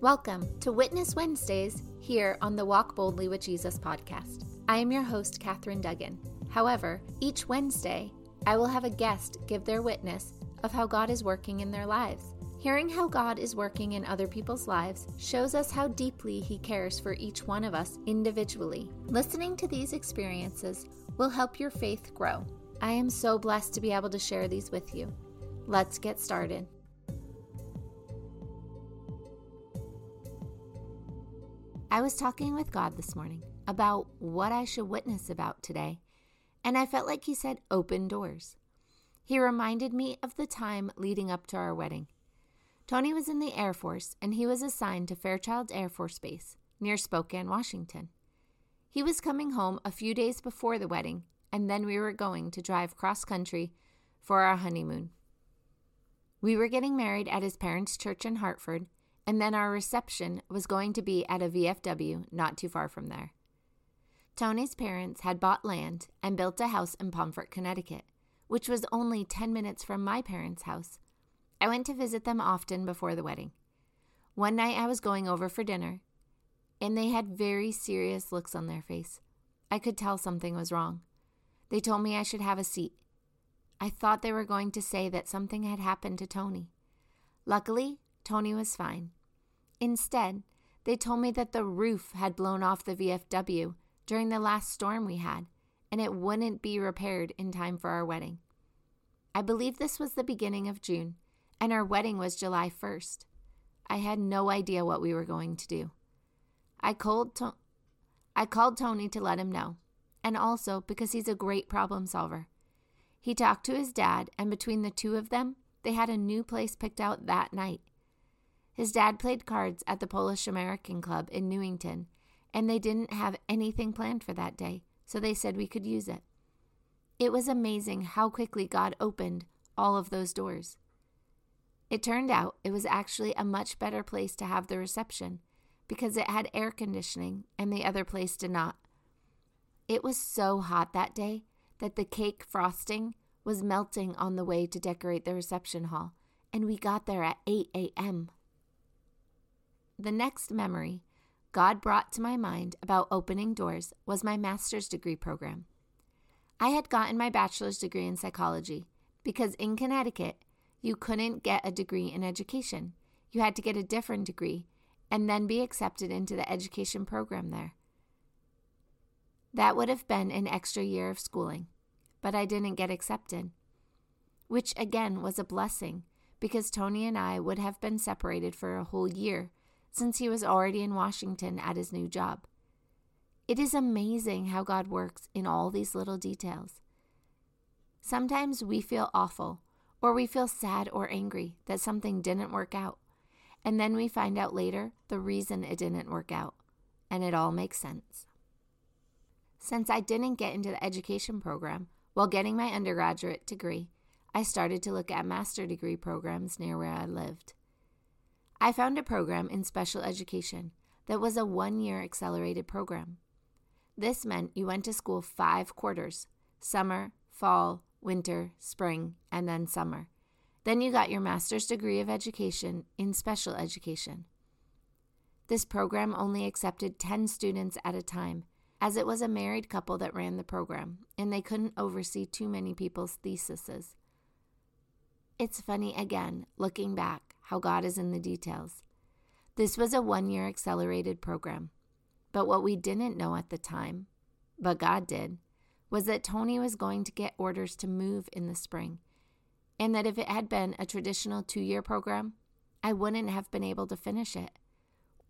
Welcome to Witness Wednesdays here on the Walk Boldly with Jesus podcast. I am your host, Catherine Duggan. However, each Wednesday, I will have a guest give their witness of how God is working in their lives. Hearing how God is working in other people's lives shows us how deeply He cares for each one of us individually. Listening to these experiences will help your faith grow. I am so blessed to be able to share these with you. Let's get started. I was talking with God this morning about what I should witness about today, and I felt like He said open doors. He reminded me of the time leading up to our wedding. Tony was in the Air Force and he was assigned to Fairchild Air Force Base near Spokane, Washington. He was coming home a few days before the wedding, and then we were going to drive cross country for our honeymoon. We were getting married at his parents' church in Hartford, and then our reception was going to be at a VFW not too far from there. Tony's parents had bought land and built a house in Pomfret, Connecticut, which was only 10 minutes from my parents' house. I went to visit them often before the wedding. One night I was going over for dinner, and they had very serious looks on their face. I could tell something was wrong. They told me I should have a seat. I thought they were going to say that something had happened to Tony. Luckily, Tony was fine. Instead, they told me that the roof had blown off the VFW during the last storm we had, and it wouldn't be repaired in time for our wedding. I believe this was the beginning of June, and our wedding was July 1st. I had no idea what we were going to do. I called, to- I called Tony to let him know, and also because he's a great problem solver. He talked to his dad, and between the two of them, they had a new place picked out that night. His dad played cards at the Polish American Club in Newington, and they didn't have anything planned for that day, so they said we could use it. It was amazing how quickly God opened all of those doors. It turned out it was actually a much better place to have the reception because it had air conditioning and the other place did not. It was so hot that day that the cake frosting was melting on the way to decorate the reception hall, and we got there at 8 a.m. The next memory God brought to my mind about opening doors was my master's degree program. I had gotten my bachelor's degree in psychology because in Connecticut, you couldn't get a degree in education. You had to get a different degree and then be accepted into the education program there. That would have been an extra year of schooling, but I didn't get accepted, which again was a blessing because Tony and I would have been separated for a whole year since he was already in Washington at his new job. It is amazing how God works in all these little details. Sometimes we feel awful or we feel sad or angry that something didn't work out. And then we find out later the reason it didn't work out, and it all makes sense. Since I didn't get into the education program while getting my undergraduate degree, I started to look at master degree programs near where I lived. I found a program in special education that was a one year accelerated program. This meant you went to school five quarters summer, fall, winter, spring, and then summer. Then you got your master's degree of education in special education. This program only accepted 10 students at a time, as it was a married couple that ran the program, and they couldn't oversee too many people's theses. It's funny again, looking back, how God is in the details. This was a one year accelerated program, but what we didn't know at the time, but God did, was that Tony was going to get orders to move in the spring, and that if it had been a traditional two year program, I wouldn't have been able to finish it,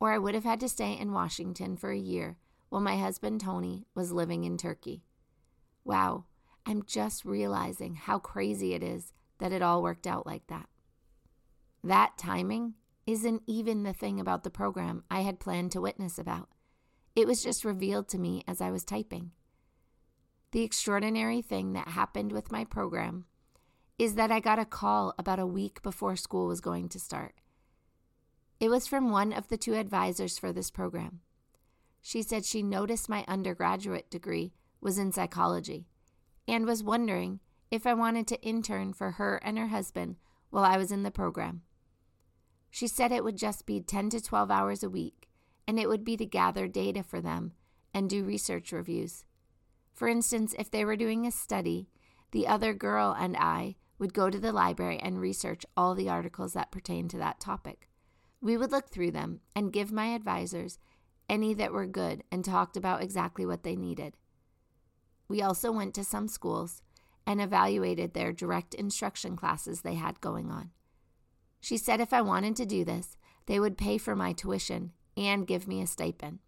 or I would have had to stay in Washington for a year while my husband Tony was living in Turkey. Wow, I'm just realizing how crazy it is that it all worked out like that. That timing isn't even the thing about the program I had planned to witness about. It was just revealed to me as I was typing. The extraordinary thing that happened with my program is that I got a call about a week before school was going to start. It was from one of the two advisors for this program. She said she noticed my undergraduate degree was in psychology and was wondering if I wanted to intern for her and her husband while I was in the program. She said it would just be 10 to 12 hours a week, and it would be to gather data for them and do research reviews. For instance, if they were doing a study, the other girl and I would go to the library and research all the articles that pertain to that topic. We would look through them and give my advisors any that were good and talked about exactly what they needed. We also went to some schools and evaluated their direct instruction classes they had going on. She said if I wanted to do this, they would pay for my tuition and give me a stipend.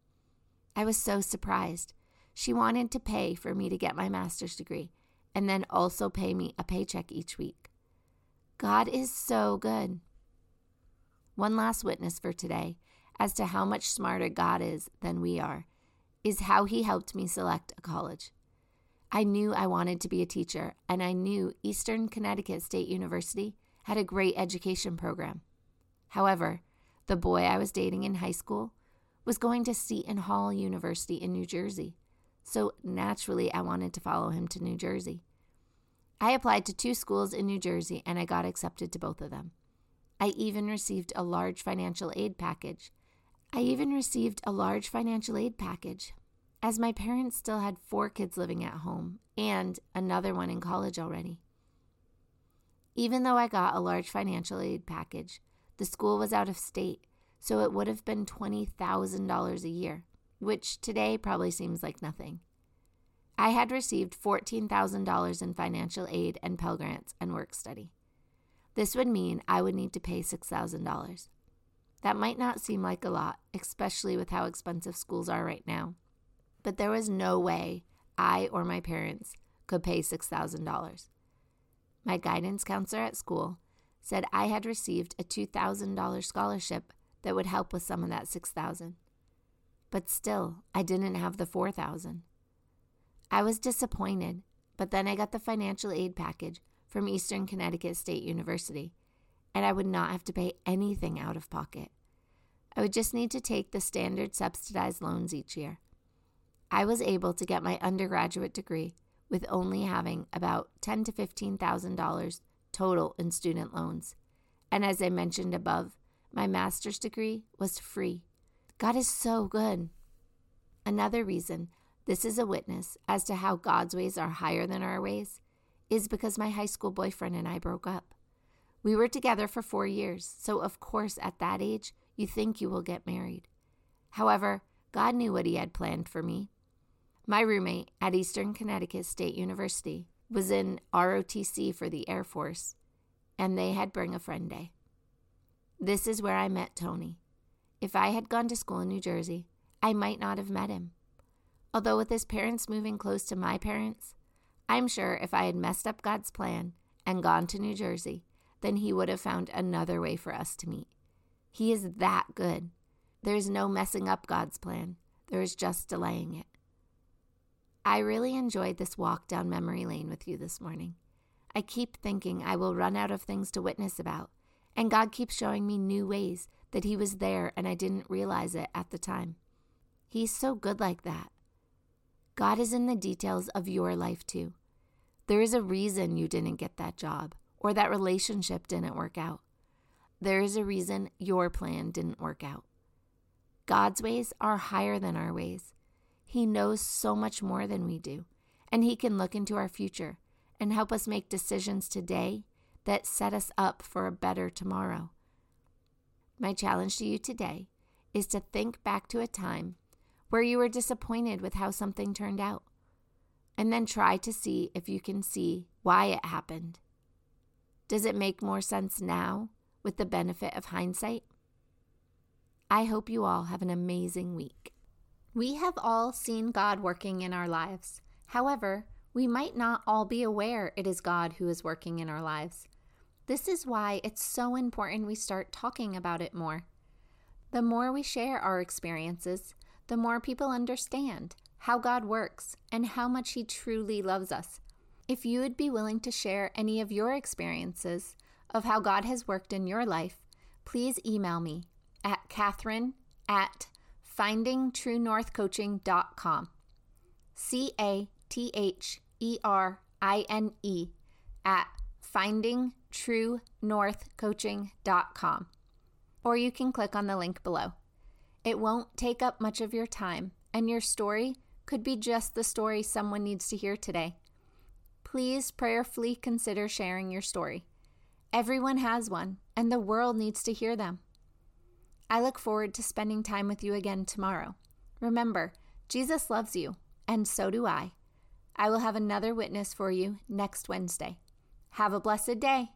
I was so surprised. She wanted to pay for me to get my master's degree and then also pay me a paycheck each week. God is so good. One last witness for today as to how much smarter God is than we are is how he helped me select a college. I knew I wanted to be a teacher, and I knew Eastern Connecticut State University had a great education program. However, the boy I was dating in high school was going to Seton Hall University in New Jersey, so naturally I wanted to follow him to New Jersey. I applied to two schools in New Jersey and I got accepted to both of them. I even received a large financial aid package. I even received a large financial aid package, as my parents still had four kids living at home and another one in college already. Even though I got a large financial aid package, the school was out of state, so it would have been $20,000 a year, which today probably seems like nothing. I had received $14,000 in financial aid and Pell Grants and work study. This would mean I would need to pay $6,000. That might not seem like a lot, especially with how expensive schools are right now, but there was no way I or my parents could pay $6,000. My guidance counselor at school said I had received a $2,000 scholarship that would help with some of that 6000 But still, I didn't have the 4000 I was disappointed, but then I got the financial aid package from Eastern Connecticut State University, and I would not have to pay anything out of pocket. I would just need to take the standard subsidized loans each year. I was able to get my undergraduate degree with only having about ten to fifteen thousand dollars total in student loans. And as I mentioned above, my master's degree was free. God is so good. Another reason this is a witness as to how God's ways are higher than our ways, is because my high school boyfriend and I broke up. We were together for four years, so of course, at that age, you think you will get married. However, God knew what He had planned for me. My roommate at Eastern Connecticut State University was in ROTC for the Air Force, and they had Bring a Friend Day. This is where I met Tony. If I had gone to school in New Jersey, I might not have met him. Although, with his parents moving close to my parents, I'm sure if I had messed up God's plan and gone to New Jersey, then He would have found another way for us to meet. He is that good. There is no messing up God's plan, there is just delaying it. I really enjoyed this walk down memory lane with you this morning. I keep thinking I will run out of things to witness about, and God keeps showing me new ways that He was there and I didn't realize it at the time. He's so good like that. God is in the details of your life too. There is a reason you didn't get that job or that relationship didn't work out. There is a reason your plan didn't work out. God's ways are higher than our ways. He knows so much more than we do, and He can look into our future and help us make decisions today that set us up for a better tomorrow. My challenge to you today is to think back to a time where you were disappointed with how something turned out. And then try to see if you can see why it happened. Does it make more sense now with the benefit of hindsight? I hope you all have an amazing week. We have all seen God working in our lives. However, we might not all be aware it is God who is working in our lives. This is why it's so important we start talking about it more. The more we share our experiences, the more people understand how God works and how much He truly loves us. If you would be willing to share any of your experiences of how God has worked in your life, please email me at Catherine at findingtruenorthcoaching.com. C A T H E R I N E at findingtruenorthcoaching.com. or you can click on the link below. It won't take up much of your time, and your story could be just the story someone needs to hear today. Please prayerfully consider sharing your story. Everyone has one, and the world needs to hear them. I look forward to spending time with you again tomorrow. Remember, Jesus loves you, and so do I. I will have another witness for you next Wednesday. Have a blessed day.